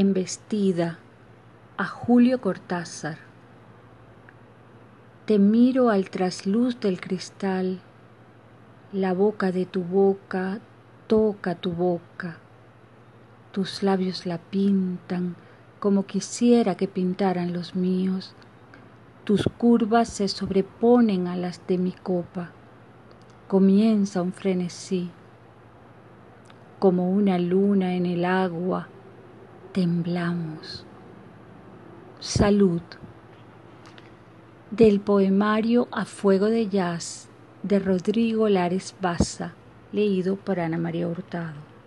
embestida a Julio Cortázar. Te miro al trasluz del cristal, la boca de tu boca toca tu boca, tus labios la pintan como quisiera que pintaran los míos, tus curvas se sobreponen a las de mi copa, comienza un frenesí, como una luna en el agua, temblamos. Salud. Del poemario A Fuego de Jazz de Rodrigo Lares Baza, leído por Ana María Hurtado.